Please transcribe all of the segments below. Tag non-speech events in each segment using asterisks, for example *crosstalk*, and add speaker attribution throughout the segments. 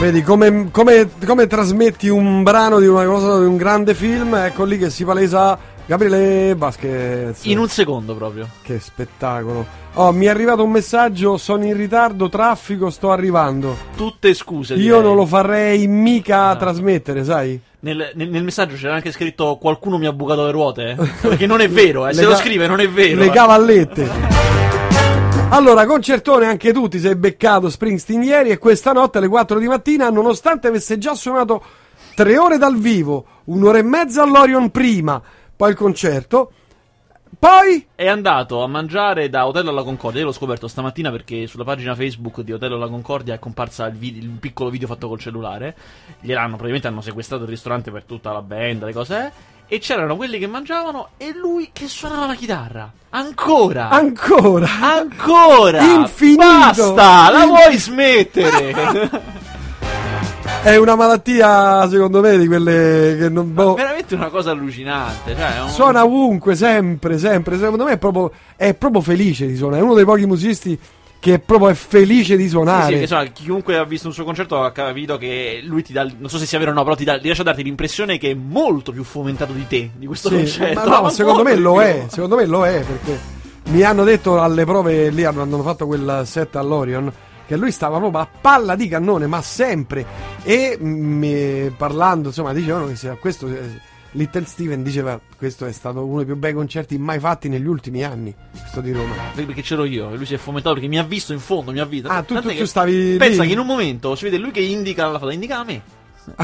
Speaker 1: Vedi come, come- come trasmetti un brano di una cosa di un grande film, ecco lì che si palesa Gabriele Vasquez.
Speaker 2: In un secondo proprio.
Speaker 1: Che spettacolo. Oh, mi è arrivato un messaggio, sono in ritardo, traffico, sto arrivando.
Speaker 2: Tutte scuse.
Speaker 1: Io
Speaker 2: direi.
Speaker 1: non lo farei mica
Speaker 2: No.
Speaker 1: trasmettere, sai?
Speaker 2: Nel, nel- nel messaggio c'era anche scritto qualcuno mi ha bucato le ruote. eh? Perché non è vero, eh. Se
Speaker 1: Le
Speaker 2: lo
Speaker 1: ca-
Speaker 2: scrive non è vero.
Speaker 1: Le
Speaker 2: eh.
Speaker 1: cavallette. Allora, concertone anche tu ti sei beccato Springsteen ieri e questa notte alle 4 di mattina, nonostante avesse già suonato tre ore dal vivo, un'ora e mezza all'Orion prima, poi il concerto, poi
Speaker 2: È andato a mangiare da Hotel alla Concordia. Io l'ho scoperto stamattina perché sulla pagina Facebook di Hotel alla Concordia è comparsa il, video- il piccolo video fatto col cellulare. Gliel'hanno, probabilmente hanno sequestrato il ristorante per tutta la band, le cose. E c'erano quelli che mangiavano e lui che suonava la chitarra. Ancora!
Speaker 1: ancora.
Speaker 2: Ancora!
Speaker 1: Infinito!
Speaker 2: Basta! La vuoi smettere? *laughs*
Speaker 1: È una malattia, secondo me, di quelle che non... boh,
Speaker 2: Veramente una cosa allucinante. Cioè, è un-
Speaker 1: Suona ovunque, sempre, sempre. Secondo me è proprio, è proprio felice di suonare. È uno dei pochi musicisti che proprio è felice di
Speaker 2: Sì,
Speaker 1: suonare.
Speaker 2: sì, che insomma, chiunque ha visto un suo concerto ha capito che lui ti dà, non so se sia vero o no, però ti, dà, ti riesce a darti l'impressione che è molto più fomentato di te, di questo
Speaker 1: Sì,
Speaker 2: concerto.
Speaker 1: ma no, *laughs*
Speaker 2: Ma
Speaker 1: secondo me lo
Speaker 2: di
Speaker 1: è,
Speaker 2: più.
Speaker 1: secondo me lo è perché mi hanno detto alle prove lì hanno hanno fatto quel set all'Orion che lui stava proprio a palla di cannone, ma sempre. E mm, parlando, insomma, dicevano che sia- questo eh, Little Steven diceva questo è stato uno dei più bei concerti mai fatti negli ultimi anni, questo di Roma.
Speaker 2: Perché c'ero io, e lui si è fomentato perché mi ha visto in fondo, mi ha visto.
Speaker 1: Ah, tu- tu- tu stavi
Speaker 2: Pensa
Speaker 1: lì?
Speaker 2: che in un momento si vede lui che indica la folla, indica a me.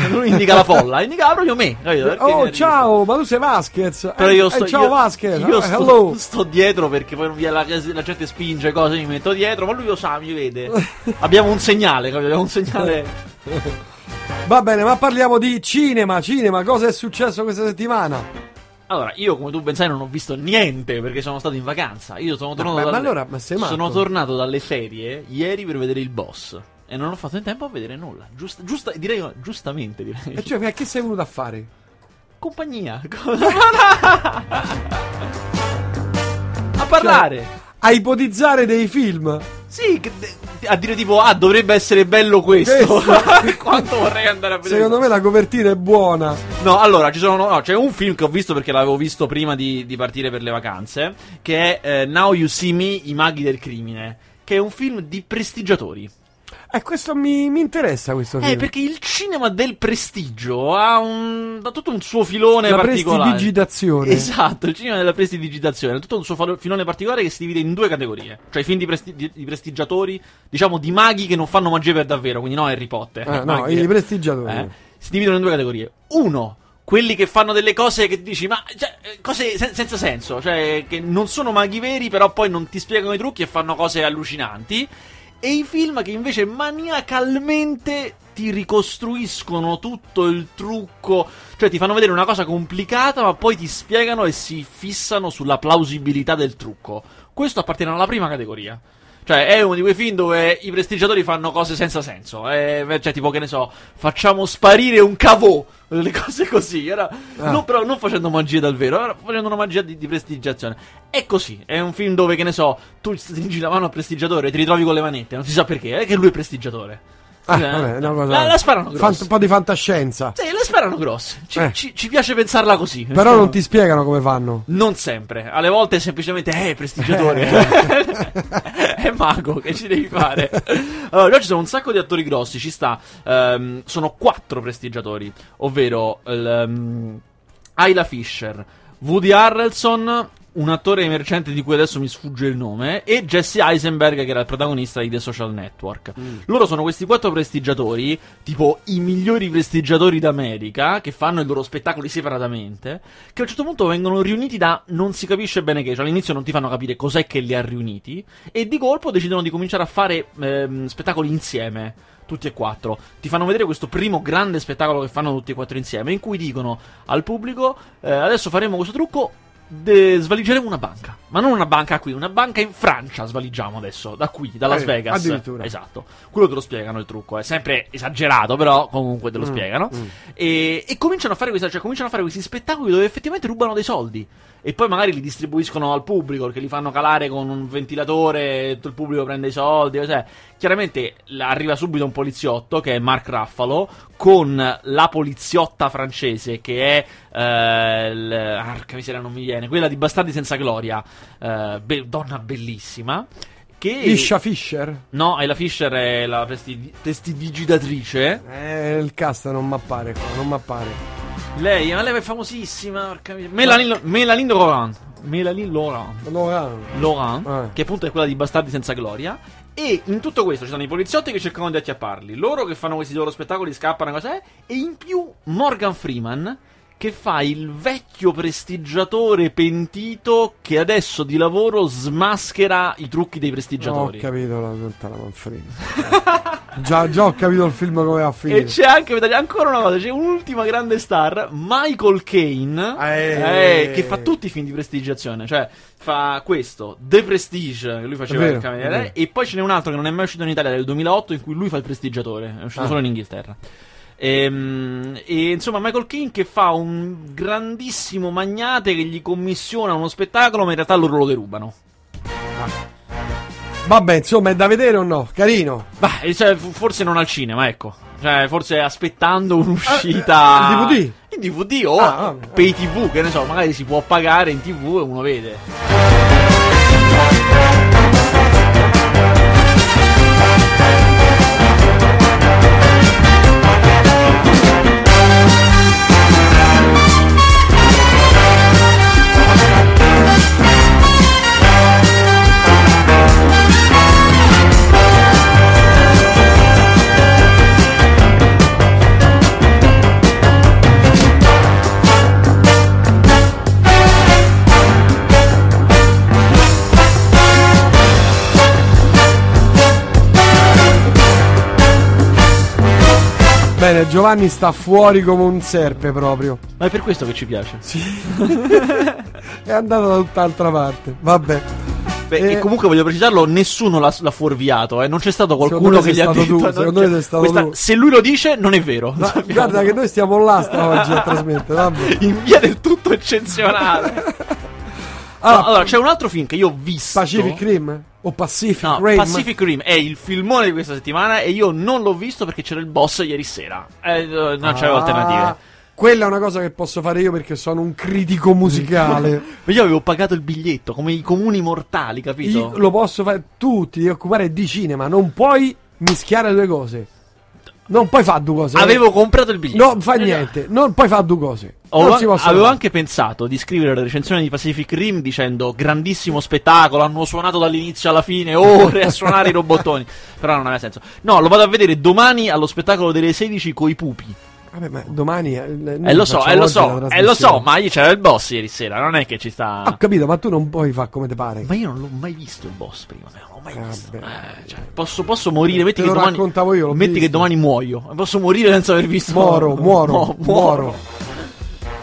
Speaker 2: Non indica la folla, indica proprio me.
Speaker 1: Oh, ciao, ma tu sei Vasquez?
Speaker 2: Però
Speaker 1: Eh,
Speaker 2: io
Speaker 1: eh,
Speaker 2: sto,
Speaker 1: ciao
Speaker 2: io,
Speaker 1: Vasquez,
Speaker 2: io
Speaker 1: Ah,
Speaker 2: sto, sto dietro perché poi la, la gente spinge cose, mi metto dietro, ma lui lo sa, mi vede. Abbiamo un segnale, capito? Abbiamo un segnale. *laughs*
Speaker 1: Va bene, ma parliamo di cinema, cinema, cosa è successo questa settimana?
Speaker 2: Allora, io come tu ben sai non ho visto niente perché sono stato in vacanza. Io sono tornato
Speaker 1: ma- ma
Speaker 2: dalle,
Speaker 1: allora, ma sei matto?
Speaker 2: sono tornato dalle ferie ieri per vedere il boss e non ho fatto in tempo a vedere nulla. Giusta, giusta- direi giustamente direi.
Speaker 1: E cioè, ma che sei venuto a fare?
Speaker 2: Compagnia. *laughs* a parlare.
Speaker 1: A ipotizzare dei film?
Speaker 2: Sì, a dire tipo, ah, dovrebbe essere bello questo.
Speaker 1: Questo. *laughs*
Speaker 2: Quanto vorrei andare a vedere.
Speaker 1: Secondo me la copertina è buona.
Speaker 2: No, allora, ci sono, no, c'è un film che ho visto perché l'avevo visto prima di, di partire per le vacanze, che è eh, Now You See Me, I maghi del crimine, che è un film di prestigiatori.
Speaker 1: Eh, questo mi, mi interessa questo film.
Speaker 2: Eh, perché il cinema del prestigio ha, un, ha tutto un suo filone
Speaker 1: La
Speaker 2: particolare.
Speaker 1: prestidigitazione.
Speaker 2: Esatto, il cinema della prestidigitazione ha tutto un suo filone particolare che si divide in due categorie. Cioè i film di, presti- di- di prestigiatori, diciamo di maghi che non fanno magie per davvero, quindi no Harry Potter.
Speaker 1: Ah, no, *laughs* i prestigiatori.
Speaker 2: eh, si dividono in due categorie. Uno, quelli che fanno delle cose che dici, ma cioè, eh, cose sen- senza senso, cioè che non sono maghi veri, però poi non ti spiegano i trucchi e fanno cose allucinanti. E i film che invece maniacalmente ti ricostruiscono tutto il trucco, cioè ti fanno vedere una cosa complicata, ma poi ti spiegano e si fissano sulla plausibilità del trucco. Questo appartiene alla prima categoria. Cioè, è uno di quei film dove i prestigiatori fanno cose senza senso. Eh, cioè, tipo, che ne so, facciamo sparire un cavò. Le cose così. Era,
Speaker 1: Ah.
Speaker 2: non, però non facendo magie dal vero, era facendo una magia di, di prestigiazione. È così. È un film dove, che ne so, tu stringi la mano al prestigiatore e ti ritrovi con le manette. Non si sa perché. È che lui è prestigiatore.
Speaker 1: Ah,
Speaker 2: Cioè,
Speaker 1: vabbè, cosa-
Speaker 2: la, la sparano grossa.
Speaker 1: un po' di fantascienza.
Speaker 2: Sì, le sparano grosse. Ci,
Speaker 1: Eh.
Speaker 2: ci- ci piace pensarla così.
Speaker 1: Però non ti spiegano come fanno.
Speaker 2: Non sempre, alle volte è semplicemente, eh, prestigiatore. *laughs* è mago, che ci devi fare? Allora, ci sono un sacco di attori grossi, ci sta. ehm, sono quattro prestigiatori, ovvero ehm, Ayla Fisher, Woody Harrelson, un attore emergente di cui adesso mi sfugge il nome, e Jesse Eisenberg, che era il protagonista di The Social Network. Loro sono questi quattro prestigiatori, tipo i migliori prestigiatori d'America, che fanno i loro spettacoli separatamente, che a un certo punto vengono riuniti da non si capisce bene che, cioè all'inizio non ti fanno capire cos'è che li ha riuniti, e di colpo decidono di cominciare a fare ehm, spettacoli insieme. Tutti e quattro ti fanno vedere questo primo grande spettacolo che fanno tutti e quattro insieme, in cui dicono al pubblico: eh, Adesso faremo questo trucco de- svaligeremo una banca. Ma non una banca qui, una banca in Francia svaligiamo adesso, da qui, da Las
Speaker 1: Eh,
Speaker 2: Vegas.
Speaker 1: addirittura.
Speaker 2: Esatto. Quello te lo spiegano il trucco, è sempre esagerato, però comunque te lo
Speaker 1: Mm,
Speaker 2: spiegano.
Speaker 1: mm.
Speaker 2: E, e cominciano a fare questa, cioè, cominciano a fare questi spettacoli dove effettivamente rubano dei soldi. E poi magari li distribuiscono al pubblico, perché li fanno calare con un ventilatore, tutto il pubblico prende i soldi. Cioè, chiaramente arriva subito un poliziotto, che è Mark Ruffalo, con la poliziotta francese, che è... Eh, arca miseria, non mi viene. Quella di Bastardi senza gloria. eh, be- donna bellissima. Che...
Speaker 1: Isha Fisher.
Speaker 2: No, Ayla Fisher è la presti- prestidigitatrice.
Speaker 1: Eh, il cast non mi appare qua, non mi appare.
Speaker 2: Lei, ma lei è famosissima. porca miseria. Melanin, Melanin Laurent. Melanin Laurent.
Speaker 1: Allora,
Speaker 2: Laurent,
Speaker 1: Eh.
Speaker 2: che appunto è quella di Bastardi senza gloria. E in tutto questo ci sono i poliziotti che cercano di acchiapparli, loro che fanno questi loro spettacoli, scappano, cos'è? E in più Morgan Freeman che fa il vecchio prestigiatore pentito che adesso di lavoro smaschera i trucchi dei
Speaker 1: ho
Speaker 2: prestigiatori.
Speaker 1: capito la, tutta la manfrina. *laughs* già, già ho capito il film come va a
Speaker 2: E c'è anche, ancora una cosa, c'è un'ultima grande star, Michael Caine,
Speaker 1: Eh.
Speaker 2: eh, che fa tutti i film di prestigiazione, cioè fa questo, The Prestige, che lui faceva
Speaker 1: vero,
Speaker 2: il cameriere, e poi ce n'è un altro che non è mai uscito in Italia, del 2008, in cui lui fa il prestigiatore, è uscito
Speaker 1: Ah.
Speaker 2: solo in Inghilterra. Ehm, E, insomma Michael Caine che fa un grandissimo magnate che gli commissiona uno spettacolo ma in realtà loro lo derubano
Speaker 1: Vabbè, insomma, è da vedere o no? Carino.
Speaker 2: Beh, cioè, f- forse non al cinema, ecco. Cioè, forse aspettando un'uscita.
Speaker 1: Eh, eh, DVD?
Speaker 2: In DVD o
Speaker 1: Ah, vabbè.
Speaker 2: pay TV, che ne so, magari si può pagare in TV e uno vede.
Speaker 1: Bene, Giovanni sta fuori come un serpe proprio.
Speaker 2: Ma è per questo che ci piace. *laughs*
Speaker 1: È andato da tutt'altra parte. Vabbè.
Speaker 2: Beh,
Speaker 1: Eh,
Speaker 2: e comunque voglio precisarlo, nessuno l'ha, l'ha fuorviato, eh. Non c'è stato qualcuno che gli ha detto.
Speaker 1: tu, secondo
Speaker 2: cioè,
Speaker 1: me sei stato
Speaker 2: questa-
Speaker 1: tu.
Speaker 2: Se lui lo dice, non è vero.
Speaker 1: Ma *laughs* guarda che noi stiamo là oggi a trasmettere. Vabbè.
Speaker 2: In via del tutto eccezionale. *laughs*
Speaker 1: Ah,
Speaker 2: No, allora, c'è un altro film che io ho visto.
Speaker 1: Pacific Rim? O Pacific
Speaker 2: No,
Speaker 1: Rim?
Speaker 2: Pacific Rim è il filmone di questa settimana e io non l'ho visto perché c'era il boss ieri sera. Eh, eh, non c'avevo
Speaker 1: Ah,
Speaker 2: alternative.
Speaker 1: Quella è una cosa che posso fare io perché sono un critico musicale. *laughs*
Speaker 2: Io avevo pagato il biglietto come i comuni mortali, capito?
Speaker 1: Io lo posso fare. Tu ti devi occupare di cinema, non puoi mischiare le due cose. Non puoi fare due cose.
Speaker 2: Avevo comprato il biglietto.
Speaker 1: Non fa
Speaker 2: Eh,
Speaker 1: niente, non puoi fare due cose.
Speaker 2: Ho- avevo
Speaker 1: fare.
Speaker 2: anche pensato di scrivere la recensione di Pacific Rim dicendo grandissimo spettacolo, hanno suonato dall'inizio alla fine, ore a suonare i *laughs* robottoni. Però non aveva senso. No, lo vado a vedere domani allo spettacolo delle 16 coi pupi.
Speaker 1: Vabbè, ma domani. eh,
Speaker 2: Eh lo so,
Speaker 1: facciamo
Speaker 2: eh lo so, eh lo so, ma io c'era il boss ieri sera, non è che ci sta...
Speaker 1: Ho capito, ma tu non puoi fare come ti pare.
Speaker 2: Ma io non l'ho mai visto il boss prima, non l'ho mai
Speaker 1: Eh,
Speaker 2: visto. Eh, cioè, posso, posso morire, metti che
Speaker 1: lo
Speaker 2: domani...
Speaker 1: io,
Speaker 2: metti che domani muoio. Posso morire senza aver visto...
Speaker 1: Muoro, *laughs* muoro,
Speaker 2: Mo-
Speaker 1: muoro.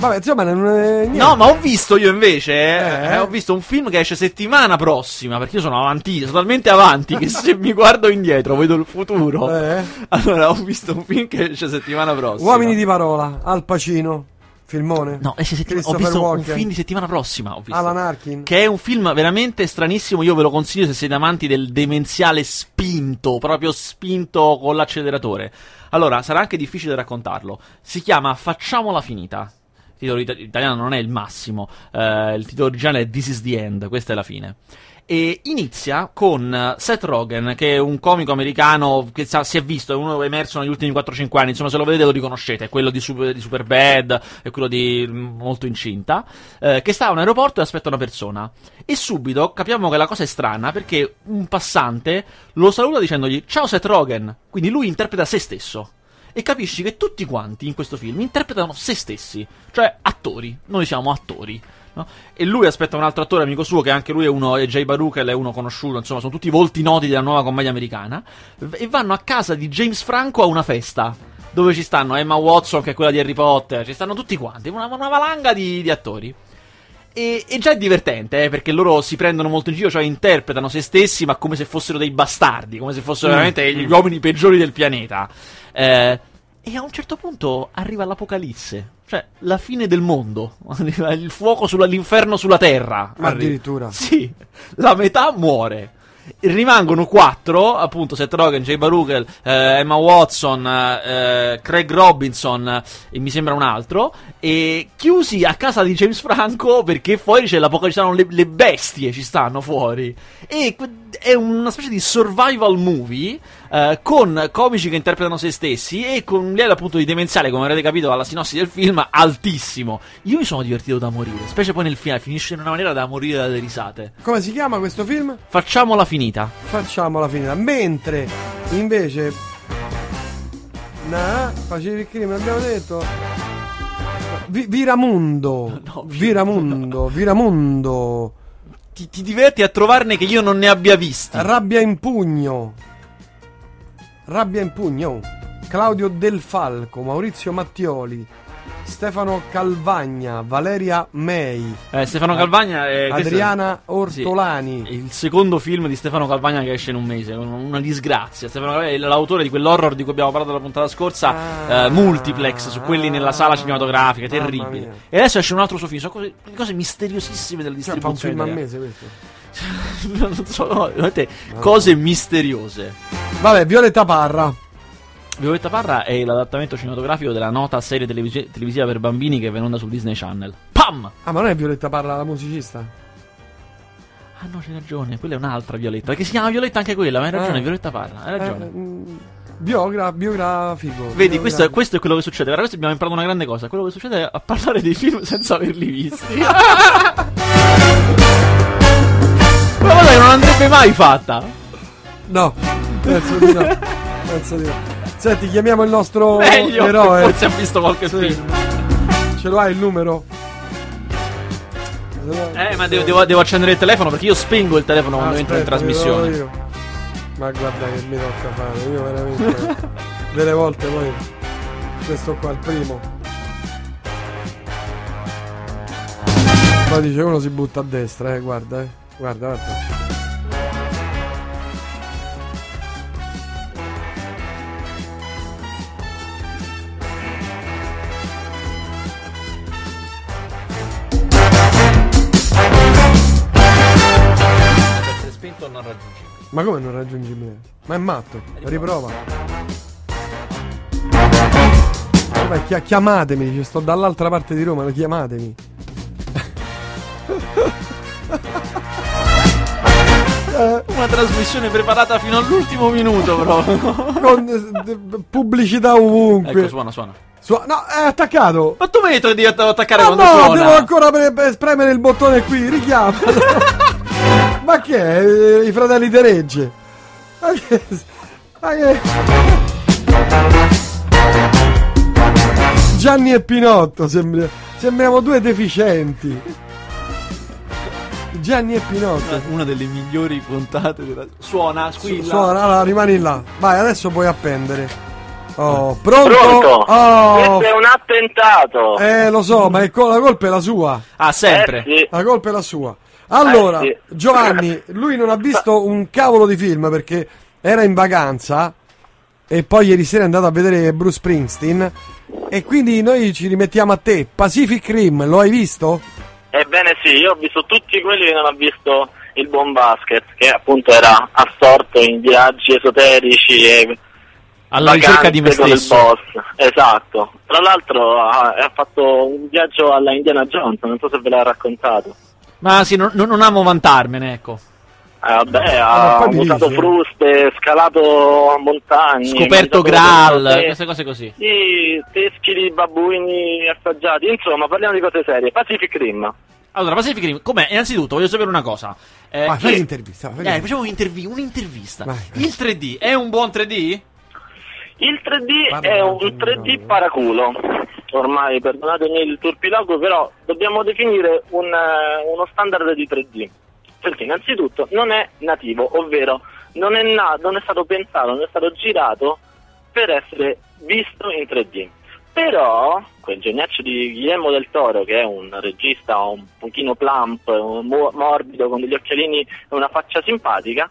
Speaker 1: Vabbè, insomma, non è niente.
Speaker 2: No, ma ho visto io invece, eh,
Speaker 1: Eh?
Speaker 2: eh, ho visto un film che esce settimana prossima, perché io sono avanti, sono talmente avanti che se mi guardo indietro vedo il futuro.
Speaker 1: Eh?
Speaker 2: Allora, ho visto un film che esce settimana prossima.
Speaker 1: Uomini di parola, Al Pacino, filmone.
Speaker 2: No, esce settimana... ho visto un
Speaker 1: Walken.
Speaker 2: film di settimana prossima, ho visto.
Speaker 1: Alan Arkin.
Speaker 2: Che è un film veramente stranissimo. Io ve lo consiglio se siete amanti del demenziale spinto, proprio spinto con l'acceleratore. Allora, sarà anche difficile raccontarlo. Si chiama Facciamola finita. Titolo ita- italiano non è il massimo. eh, il titolo originale è This is the End. Questa è la fine. E inizia con eh, Seth Rogen, che è un comico americano che sa- si è visto, è uno emerso negli ultimi 4-5 anni. Insomma, se lo vedete lo riconoscete. È quello di, Super, di Superbad, è quello di mm, Molto Incinta. eh, che sta a un aeroporto e aspetta una persona. E subito capiamo che la cosa è strana perché un passante lo saluta dicendogli Ciao Seth Rogen. Quindi lui interpreta se stesso. E capisci che tutti quanti in questo film interpretano se stessi, cioè attori. Noi siamo attori. no? E lui aspetta un altro attore amico suo, che anche lui è uno, è Jay Baruchel, è uno conosciuto, insomma, sono tutti volti noti della nuova commedia americana. E vanno a casa di James Franco a una festa. Dove ci stanno Emma Watson, che è quella di Harry Potter, ci stanno tutti quanti, una, una valanga di, di attori. E, e già è divertente, eh, perché loro si prendono molto in giro, cioè interpretano se stessi, ma come se fossero dei bastardi, come se fossero
Speaker 1: Mm,
Speaker 2: veramente gli uomini peggiori del pianeta. Eh, e a un certo punto arriva l'apocalisse, cioè la fine del mondo, *laughs* il fuoco sulla, l'inferno sulla terra.
Speaker 1: Ma addirittura.
Speaker 2: Sì, la metà muore. Rimangono quattro, appunto, Seth Rogen, Jay Baruchel, eh, Emma Watson, eh, Craig Robinson e mi sembra un altro, e chiusi a casa di James Franco perché fuori c'è l'apocalisse, ci stanno le, le bestie, ci stanno fuori. E è una specie di survival movie eh, con comici che interpretano se stessi e con un livello appunto di demenziale, come avrete capito dalla sinossi del film, altissimo. Io mi sono divertito da morire, specie poi nel finale, finisce in una maniera da morire dalle risate.
Speaker 1: Come si chiama questo film?
Speaker 2: Facciamola finita.
Speaker 1: Facciamola finita. Mentre invece. Nah, facevi il crimine, abbiamo detto. Vi- Viramundo. *laughs*
Speaker 2: No, vi-
Speaker 1: Viramundo. Viramundo.
Speaker 2: Ti, ti diverti a trovarne che io non ne abbia visti.
Speaker 1: Rabbia in pugno. Rabbia in pugno. Claudio Del Falco, Maurizio Mattioli, Stefano Calvagna, Valeria Mei,
Speaker 2: Eh, Stefano Calvagna è questo è-
Speaker 1: Adriana Ortolani.
Speaker 2: È il secondo film di Stefano Calvagna che esce in un mese, un- una disgrazia. Stefano Calvagna è l'autore di quell'horror di cui abbiamo parlato la puntata scorsa,
Speaker 1: Ah.
Speaker 2: eh, Multiplex, su quelli nella sala cinematografica, terribile. E adesso esce un altro suo film, sono cose, cose misteriosissime della
Speaker 1: Cioè, fa un
Speaker 2: distribuzione.
Speaker 1: film a
Speaker 2: italiana.
Speaker 1: mese questo. *laughs*
Speaker 2: non so, no, veramente cose misteriose.
Speaker 1: Vabbè, Violetta Parra.
Speaker 2: Violetta Parra è l'adattamento cinematografico della nota serie televisi- televisiva per bambini che è venuta su Disney Channel. Pam!
Speaker 1: Ah, ma non è Violetta Parra la musicista?
Speaker 2: Ah no, c'hai ragione, quella è un'altra Violetta. Perché si chiama Violetta anche quella, ma hai ragione,
Speaker 1: Ah.
Speaker 2: Violetta Parra, hai ragione.
Speaker 1: Eh, mm, biogra- biografico.
Speaker 2: Vedi,
Speaker 1: Biogra-
Speaker 2: questo è, questo è quello che succede. Questo abbiamo imparato una grande cosa. Quello che succede è a parlare dei film *laughs* senza averli visti. *laughs* Una cosa che non andrebbe mai fatta.
Speaker 1: No, penso di no. *laughs* penso di no. Senti, chiamiamo il nostro
Speaker 2: Meglio,
Speaker 1: eroe.
Speaker 2: forse ha visto qualche
Speaker 1: Sì.
Speaker 2: film.
Speaker 1: Ce lo hai il numero?
Speaker 2: Eh, ma devo, devo- devo accendere il telefono perché io spengo il telefono quando entro in
Speaker 1: Aspetta,
Speaker 2: trasmissione.
Speaker 1: Ma guarda che mi tocca fare, io veramente *laughs* delle volte poi questo qua il primo. Poi dice uno si butta a destra, eh, guarda, eh. Guarda, guarda.
Speaker 2: Se spento non raggiungibile.
Speaker 1: Ma come non raggiungibile? Ma è matto, riprova. Vabbè, chia- chiamatemi, dice, sto dall'altra parte di Roma, chiamatemi.
Speaker 2: Una trasmissione preparata fino all'ultimo minuto, proprio. *laughs*
Speaker 1: Con eh, pubblicità ovunque.
Speaker 2: ecco, suona, suona.
Speaker 1: Su- no, è attaccato.
Speaker 2: Ma tu mi hai detto att- attaccare
Speaker 1: Ma
Speaker 2: quando
Speaker 1: no,
Speaker 2: suona?
Speaker 1: devo ancora pre- pre- spremere il bottone qui, richiama. *laughs* Ma che è? Eh, I fratelli de Regge. Ma che... Ma che... Gianni e Pinotto, sembri- sembriamo due deficienti. Gianni e Pinotto.
Speaker 2: Una delle migliori puntate della... Suona, squilla.
Speaker 1: Su- Suona, allora rimani là. Vai, adesso puoi appendere. Oh, pronto?
Speaker 3: Pronto?
Speaker 1: Oh,
Speaker 3: Questo è un attentato.
Speaker 1: eh, lo so, ma è co- la colpa è la sua.
Speaker 2: Ah, sempre.
Speaker 3: Eh, sì.
Speaker 1: La colpa è la sua. Allora,
Speaker 3: Eh, sì.
Speaker 1: Giovanni, lui non ha visto un cavolo di film perché era in vacanza e poi ieri sera è andato a vedere Bruce Springsteen e quindi noi ci rimettiamo a te. Pacific Rim, lo hai visto?
Speaker 3: Ebbene sì, io ho visto tutti quelli che non ha visto il buon basket, che appunto era assorto in viaggi esoterici e
Speaker 2: Alla ricerca di me stesso.
Speaker 3: Esatto. Tra l'altro ha, ha fatto un viaggio alla Indiana Jones, non so se ve l'ha raccontato.
Speaker 2: Ma sì, non- non amo vantarmene, ecco.
Speaker 3: Eh, vabbè,
Speaker 1: Ah, ma
Speaker 3: ha
Speaker 1: dici, eh.
Speaker 3: fruste, scalato montagne,
Speaker 2: Scoperto Graal,
Speaker 3: te-
Speaker 2: queste cose così.
Speaker 3: Sì, teschi di babbuini assaggiati. Insomma, parliamo di cose serie. Pacific Rim.
Speaker 2: Allora, Pacific Rim, com'è? Innanzitutto voglio sapere una cosa. Eh,
Speaker 1: Vai, fai
Speaker 2: che-
Speaker 1: l'intervista. fai
Speaker 2: Eh, facciamo un'intervi- un'intervista.
Speaker 1: Vai, vai.
Speaker 2: Il 3D è un buon 3D?
Speaker 3: Il 3D
Speaker 1: Parla
Speaker 3: è un 3D
Speaker 1: no.
Speaker 3: paraculo. Ormai, perdonatemi il turpiloquio, però dobbiamo definire un, eh, uno standard di 3D. Perché innanzitutto non è nativo, ovvero non è, na- non è stato pensato, non è stato girato per essere visto in 3D. Però quel geniaccio di Guillermo del Toro, che è un regista un pochino plump, un mo- morbido, con degli occhialini e una faccia simpatica, ha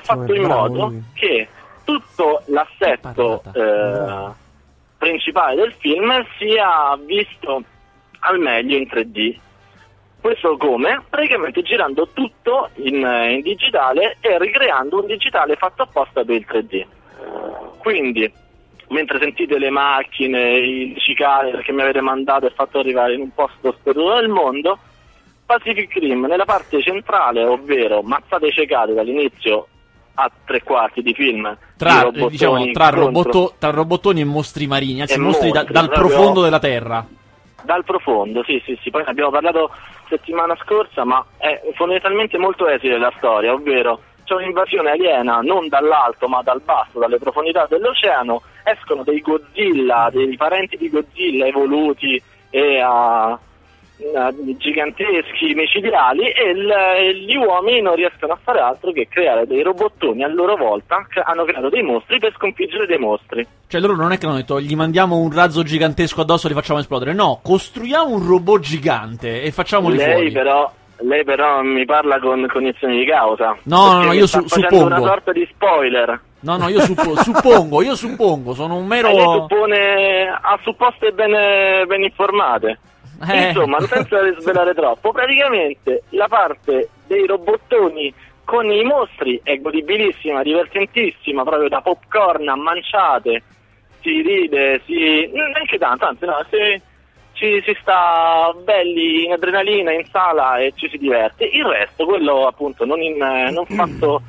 Speaker 1: Cazzo,
Speaker 3: fatto in
Speaker 1: bravo
Speaker 3: modo
Speaker 1: lui.
Speaker 3: che tutto l'assetto eh, principale del film sia visto al meglio in 3D. Questo come? Praticamente girando tutto in, eh, in digitale e ricreando un digitale fatto apposta per il 3D. Quindi, mentre sentite le macchine, il cicale che mi avete mandato e fatto arrivare in un posto sperduto del mondo, Pacific Rim nella parte centrale, ovvero mazzate ciecate dall'inizio a tre quarti di film,
Speaker 2: Tra,
Speaker 3: di robottoni
Speaker 2: diciamo, tra, robotto- tra robottoni e mostri marini, anzi
Speaker 3: E
Speaker 2: mostri da- dal profondo della terra.
Speaker 3: Dal profondo, sì, sì, sì. Poi ne abbiamo parlato settimana scorsa, ma è fondamentalmente molto esile la storia, ovvero c'è un'invasione aliena non dall'alto ma dal basso, dalle profondità dell'oceano, escono dei Godzilla, dei parenti di Godzilla evoluti e a giganteschi micidiali e il- e gli uomini non riescono a fare altro che creare dei robottoni a loro volta che hanno creato dei mostri per sconfiggere dei mostri.
Speaker 2: Cioè loro non è che hanno detto gli mandiamo un razzo gigantesco addosso e li facciamo esplodere. No, costruiamo un robot gigante e facciamoli
Speaker 3: Lei
Speaker 2: fuori.
Speaker 3: però, lei però mi parla con cognizioni di causa.
Speaker 2: No, no, no, io su- suppongo.
Speaker 3: una sorta di spoiler.
Speaker 2: No, no, io suppo- *laughs* suppongo, io suppongo, sono un
Speaker 3: E lei
Speaker 2: mero...
Speaker 3: suppone ha supposte ben, ben informate.
Speaker 2: Eh.
Speaker 3: Insomma, senza svelare troppo, praticamente la parte dei robottoni con i mostri è godibilissima, divertentissima, proprio da popcorn a manciate, si ride, si... neanche tanto, anzi no, si, ci, si sta belli in adrenalina, in sala e ci si diverte. Il resto, quello appunto non, in, non fatto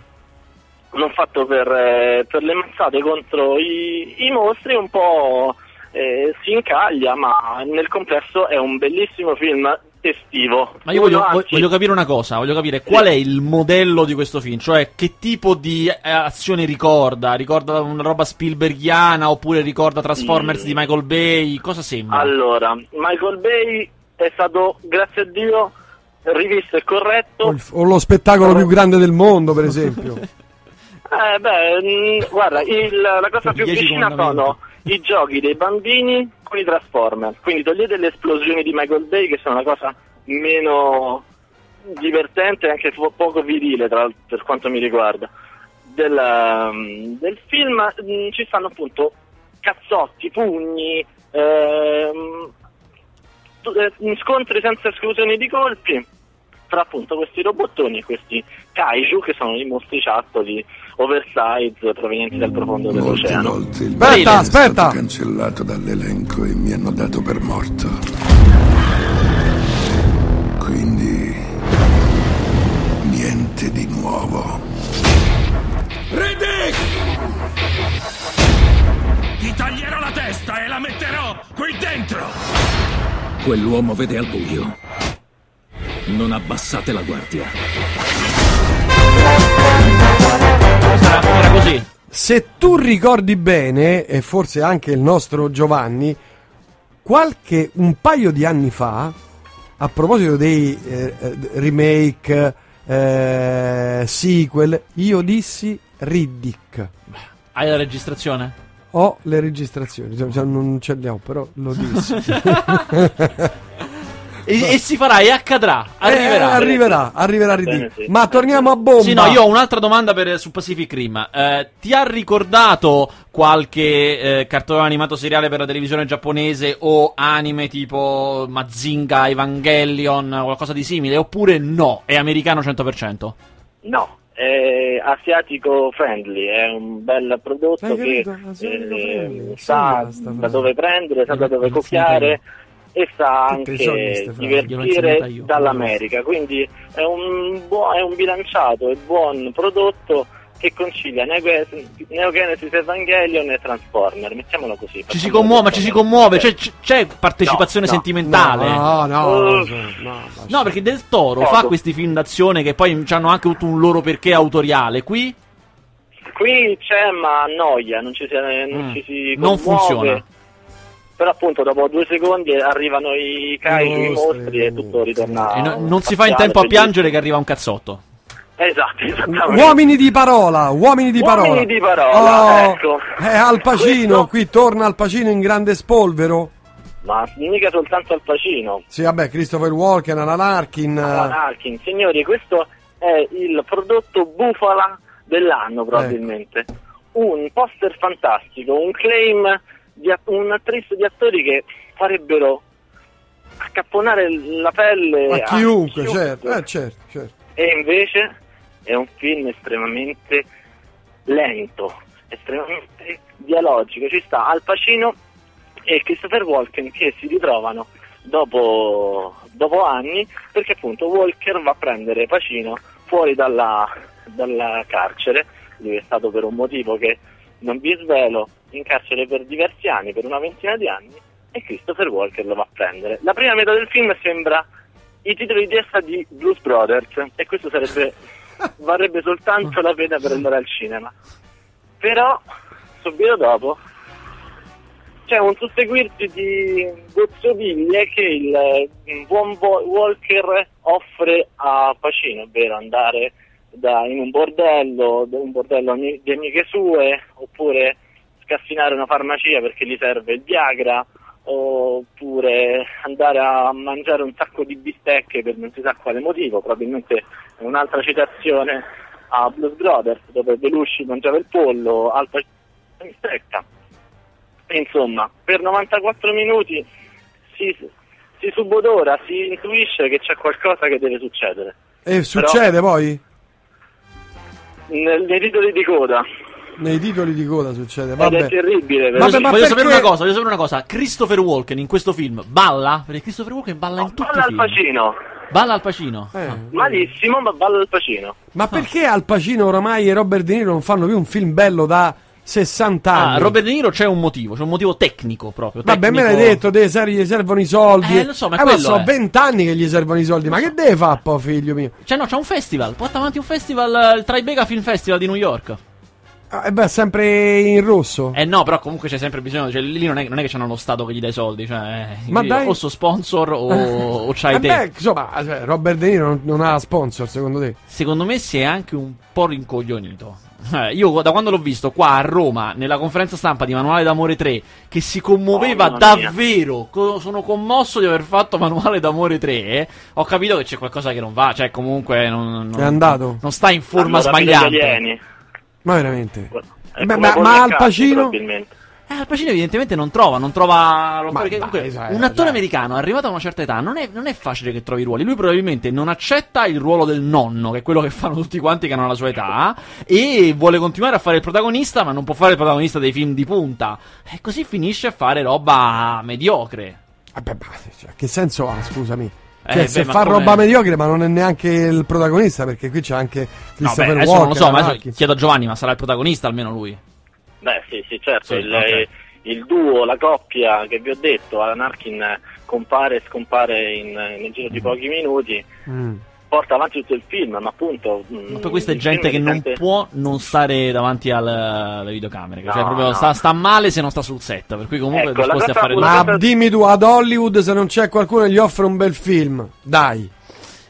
Speaker 3: non fatto per, eh, per le mazzate contro i, i mostri, un po' eh, si incaglia, ma nel complesso è un bellissimo film estivo.
Speaker 2: Ma io voglio,
Speaker 3: anzi,
Speaker 2: voglio capire una cosa, voglio capire qual è il modello di questo film, cioè che tipo di eh, azione ricorda? Ricorda una roba Spielbergiana oppure ricorda Transformers
Speaker 3: Mm.
Speaker 2: di Michael Bay? Cosa sembra?
Speaker 3: Allora, Michael Bay è stato, grazie a Dio, rivisto e corretto.
Speaker 1: O, il- o lo spettacolo più grande del mondo, per *laughs* esempio.
Speaker 3: Eh, beh, mh, guarda, il- la cosa più vicina sono i giochi dei bambini con i Transformers. Quindi togliete le esplosioni di Michael Bay, che sono una cosa meno divertente e anche po- poco virile, tra, per quanto mi riguarda. Del, um, del film mh, ci stanno appunto cazzotti, pugni, ehm, eh, scontri senza esclusioni di colpi tra appunto questi robottoni e questi kaiju che sono i mostriciattoli oversize provenienti dal profondo
Speaker 4: Molte
Speaker 3: dell'oceano.
Speaker 4: volte il
Speaker 1: Aspetta,
Speaker 4: è
Speaker 1: aspetta.
Speaker 4: stato cancellato dall'elenco e mi hanno dato per morto. Quindi niente di nuovo.
Speaker 5: Riddick! Ti taglierò la testa e la metterò qui dentro!
Speaker 6: Quell'uomo vede al buio. Non abbassate la guardia.
Speaker 2: Era, era così.
Speaker 1: Se tu ricordi bene, e forse anche il nostro Giovanni, qualche un paio di anni fa, a proposito dei eh, eh, remake, eh, sequel, io dissi Riddick.
Speaker 2: Hai la registrazione?
Speaker 1: Ho le registrazioni, cioè, non ce le ho, però lo dissi. *laughs* *laughs*
Speaker 2: E, e si farà e accadrà. Arriverà.
Speaker 1: Eh, arriverà, arriverà
Speaker 3: bene, sì.
Speaker 1: Ma torniamo a bomba.
Speaker 2: Sì, no, io ho un'altra domanda per, su Pacific Rim. Eh, ti ha ricordato qualche eh, cartone animato seriale per la televisione giapponese o anime tipo Mazinga, Evangelion, qualcosa di simile? Oppure no? È americano 100%?
Speaker 3: No, è asiatico friendly, è un bel prodotto che?
Speaker 1: Asiatico
Speaker 3: eh, sa da dove prendere, sa da dove copiare e sa anche
Speaker 2: insegnata
Speaker 3: divertire dall'America, quindi è un, buo- è un bilanciato e buon prodotto che concilia Neo Neo Genesis Evangelion e Transformer, mettiamolo così.
Speaker 2: Ci si commuove, ma ci si commuove, c'è, c'è- partecipazione
Speaker 3: No, no,
Speaker 2: sentimentale.
Speaker 1: No, no, no, no,
Speaker 2: No, perché Del Toro
Speaker 3: Poco.
Speaker 2: fa questi film d'azione che poi hanno anche avuto un loro perché autoriale. Qui
Speaker 3: Qui c'è ma annoia, non ci si, non
Speaker 2: Mm.
Speaker 3: ci si
Speaker 2: Non funziona.
Speaker 3: Però appunto dopo due secondi arrivano i kaiju, i
Speaker 1: mostri,
Speaker 3: e tutto ritorna.
Speaker 2: e no- non si fa in tempo a piangere che arriva un cazzotto.
Speaker 3: Esatto, esattamente.
Speaker 1: Uomini di parola, uomini di
Speaker 3: Uomini
Speaker 1: parola.
Speaker 3: di parola,
Speaker 1: Oh,
Speaker 3: ecco.
Speaker 1: È Al Pacino,
Speaker 3: Questo-
Speaker 1: qui torna Al Pacino in grande spolvero.
Speaker 3: Ma mica soltanto al Pacino.
Speaker 1: Sì, vabbè, Christopher Walken, Alan Arkin.
Speaker 3: Alan Arkin. Signori, questo è il prodotto bufala dell'anno probabilmente.
Speaker 1: Ecco.
Speaker 3: Un poster fantastico, un claim di att- un'attrice di attori che farebbero accapponare la pelle
Speaker 1: a chiunque, certo. Eh, certo, certo.
Speaker 3: E invece è un film estremamente lento, estremamente dialogico. Ci sta Al Pacino e Christopher Walken che si ritrovano dopo, dopo anni perché appunto Walker va a prendere Pacino fuori dalla, dalla carcere. Lui è stato per un motivo che non vi svelo in carcere per diversi anni, per una ventina di anni, e Christopher Walker lo va a prendere. La prima metà del film sembra i titoli di testa di Blues Brothers e questo sarebbe *laughs* varrebbe soltanto la pena per andare al cinema. Però subito dopo c'è un susseguirsi di gozzoviglie che il buon Bo- Walker offre a Pacino, ovvero andare da- in un bordello, un bordello di amiche sue, oppure scassinare una farmacia perché gli serve il Viagra, oppure andare a mangiare un sacco di bistecche per non si sa quale motivo, probabilmente è un'altra citazione a Blues Brothers dove Belushi mangiava il pollo, Al Pacino la bistecca. Insomma, per 94 minuti si, si subodora, si intuisce che c'è qualcosa che deve succedere.
Speaker 1: E succede poi?
Speaker 3: Nel- nei titoli di coda.
Speaker 1: Nei titoli di coda succede,
Speaker 3: Ed è
Speaker 1: vabbè.
Speaker 3: terribile.
Speaker 1: Vabbè,
Speaker 3: perché-
Speaker 1: ma
Speaker 2: voglio
Speaker 1: perché-
Speaker 2: sapere una cosa, voglio sapere una cosa. Christopher Walken in questo film balla? Perché Christopher Walken balla in tutti
Speaker 3: Balla
Speaker 2: i
Speaker 3: al
Speaker 2: film.
Speaker 3: Pacino.
Speaker 2: Balla al Pacino.
Speaker 1: Eh,
Speaker 3: Malissimo, ma balla al Pacino.
Speaker 1: Ma perché Al Pacino oramai e Robert De Niro non fanno più un film bello da 60
Speaker 2: Ah,
Speaker 1: anni?
Speaker 2: Robert De Niro c'è un motivo, c'è un motivo tecnico proprio.
Speaker 1: Vabbè, me l'hai detto, te, ser- gli servono i soldi.
Speaker 2: Eh, lo so, ma
Speaker 1: eh,
Speaker 2: quello
Speaker 1: sono
Speaker 2: è.
Speaker 1: 20 anni che gli servono i soldi. Ma che deve fare, po' figlio mio?
Speaker 2: Cioè, no, c'è un festival. Porta avanti un festival, il Tribeca Film Festival di New York.
Speaker 1: Ah, e beh, sempre in rosso.
Speaker 2: Eh no, però comunque c'è sempre bisogno. Cioè, lì non è, non è che c'hanno lo Stato che gli dà i soldi. Cioè,
Speaker 1: Ma
Speaker 2: lì
Speaker 1: dai.
Speaker 2: o so sponsor o, *laughs* o c'hai
Speaker 1: Eh
Speaker 2: te.
Speaker 1: beh, insomma, cioè, Robert De Niro non, non ha sponsor, secondo te?
Speaker 2: Secondo me si è anche un po' rincoglionito. Eh, io da quando l'ho visto qua a Roma, nella conferenza stampa di Manuale d'Amore 3, che si commuoveva
Speaker 3: Oh,
Speaker 2: davvero, co- sono commosso di aver fatto Manuale d'Amore 3, eh, ho capito che c'è qualcosa che non va, cioè comunque non, non-
Speaker 1: È andato?
Speaker 2: non sta in forma
Speaker 3: gli
Speaker 2: sbagliata.
Speaker 1: Ma veramente?
Speaker 3: È come
Speaker 1: ma-
Speaker 3: Paul
Speaker 1: ma Al Pacino?
Speaker 3: probabilmente.
Speaker 2: Eh, Al Pacino evidentemente non trova, non trova lo-
Speaker 1: Ma
Speaker 2: perché comunque
Speaker 1: sai,
Speaker 2: un attore
Speaker 1: dai.
Speaker 2: americano arrivato a una certa età non è, non è facile che trovi ruoli. Lui probabilmente non accetta il ruolo del nonno, che è quello che fanno tutti quanti che hanno la sua età, e vuole continuare a fare il protagonista, ma non può fare il protagonista dei film di punta. E così finisce a fare roba mediocre.
Speaker 1: Vabbè, ma cioè, che senso ha, scusami?
Speaker 2: Eh,
Speaker 1: Cioè,
Speaker 2: beh,
Speaker 1: se
Speaker 2: ma
Speaker 1: fa
Speaker 2: come-
Speaker 1: roba mediocre, ma non è neanche il protagonista, perché qui c'è anche
Speaker 2: No, beh,
Speaker 1: Christopher Walken.
Speaker 2: non lo so, ma chiedo a Giovanni, ma sarà il protagonista almeno lui.
Speaker 3: Beh, sì, sì, certo.
Speaker 2: Sì,
Speaker 3: il,
Speaker 2: ok.
Speaker 3: il duo, la coppia che vi ho detto, Alan Arkin compare e scompare in, nel giro di pochi minuti,
Speaker 1: Mm.
Speaker 3: Porta avanti tutto il film, ma appunto. mm,
Speaker 2: Ma poi questa è gente che non può non stare davanti al- alle videocamere.
Speaker 3: No,
Speaker 2: cioè, proprio
Speaker 3: no.
Speaker 2: sta, sta male se non sta sul set. Per cui comunque
Speaker 3: Ecco,
Speaker 2: è disposti a fare.
Speaker 1: Ma
Speaker 3: cosa-
Speaker 1: dimmi tu, ad Hollywood, se non c'è qualcuno che gli offre un bel film, dai.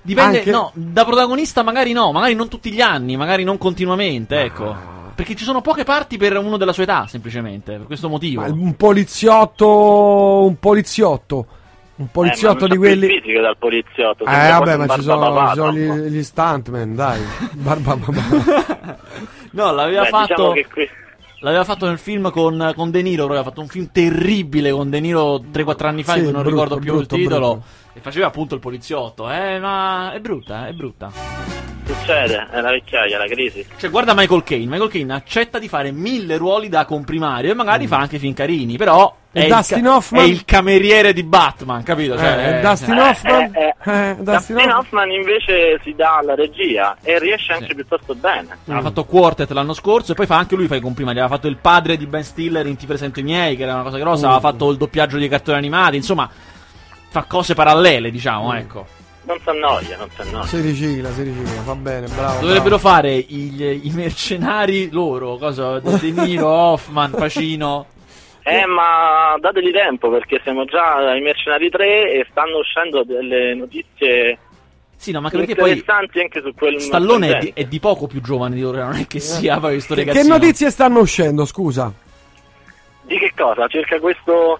Speaker 2: Dipende,
Speaker 1: Anche-
Speaker 2: no, da protagonista magari no, magari non tutti gli anni, magari non continuamente, ecco.
Speaker 1: Ah.
Speaker 2: Perché ci sono poche parti per uno della sua età, semplicemente, per questo motivo.
Speaker 1: Ma un poliziotto, un poliziotto, un
Speaker 3: Eh,
Speaker 1: poliziotto
Speaker 3: ma
Speaker 1: di
Speaker 3: più
Speaker 1: quelli...
Speaker 3: il fisico dal poliziotto.
Speaker 1: Eh vabbè, ma ci sono, ci sono
Speaker 3: no?
Speaker 1: gli, gli stuntman, dai. *laughs* Barba, barba.
Speaker 2: No, l'aveva
Speaker 3: Beh,
Speaker 2: fatto
Speaker 3: diciamo che qui...
Speaker 2: l'aveva fatto nel film con, con De Niro, aveva fatto un film terribile con De Niro 3-4 anni fa,
Speaker 1: Sì,
Speaker 2: in cui non
Speaker 1: brutto,
Speaker 2: ricordo più
Speaker 1: brutto,
Speaker 2: il titolo.
Speaker 1: brutto.
Speaker 2: E faceva appunto il poliziotto. Eh, ma è brutta, è brutta.
Speaker 3: Succede, è la vecchiaia, la crisi.
Speaker 2: Cioè, guarda Michael Caine. Michael Caine accetta di fare mille ruoli da comprimario e magari
Speaker 1: Mm.
Speaker 2: fa anche film carini, però
Speaker 1: E
Speaker 2: è, il
Speaker 1: Dustin Hoffman?
Speaker 2: è il cameriere di Batman, capito? Cioè,
Speaker 1: Eh, Dustin
Speaker 2: eh,
Speaker 1: Hoffman?
Speaker 3: Eh, eh,
Speaker 1: Eh, Dustin
Speaker 3: Dustin
Speaker 1: Hoffman?
Speaker 3: Invece si dà alla regia e riesce anche
Speaker 2: Sì.
Speaker 3: piuttosto bene.
Speaker 2: Aveva fatto Quartet l'anno scorso e poi fa anche lui fa i comprimari. Aveva fatto il padre di Ben Stiller in Ti presento i miei, che era una cosa grossa.
Speaker 1: Mm.
Speaker 2: Aveva fatto il doppiaggio dei cartoni animati. Insomma, fa cose parallele, diciamo, ecco.
Speaker 3: Non si annoia, non si annoia.
Speaker 1: Si ricicla, si ricicla, va bene, bravo.
Speaker 2: Dovrebbero
Speaker 1: bravo.
Speaker 2: fare i, i mercenari loro, cosa? De Niro, Hoffman, Pacino. *laughs*
Speaker 3: Eh, ma dategli tempo perché siamo già ai Mercenari 3 e stanno uscendo delle notizie
Speaker 2: Sì, no, ma anche perché poi
Speaker 3: interessanti anche su quel
Speaker 2: Stallone è di, è di poco più giovane di loro, non è che sia poi questo
Speaker 1: Che, che
Speaker 2: ragazzino.
Speaker 1: notizie stanno uscendo, scusa?
Speaker 3: Di che cosa? Circa questo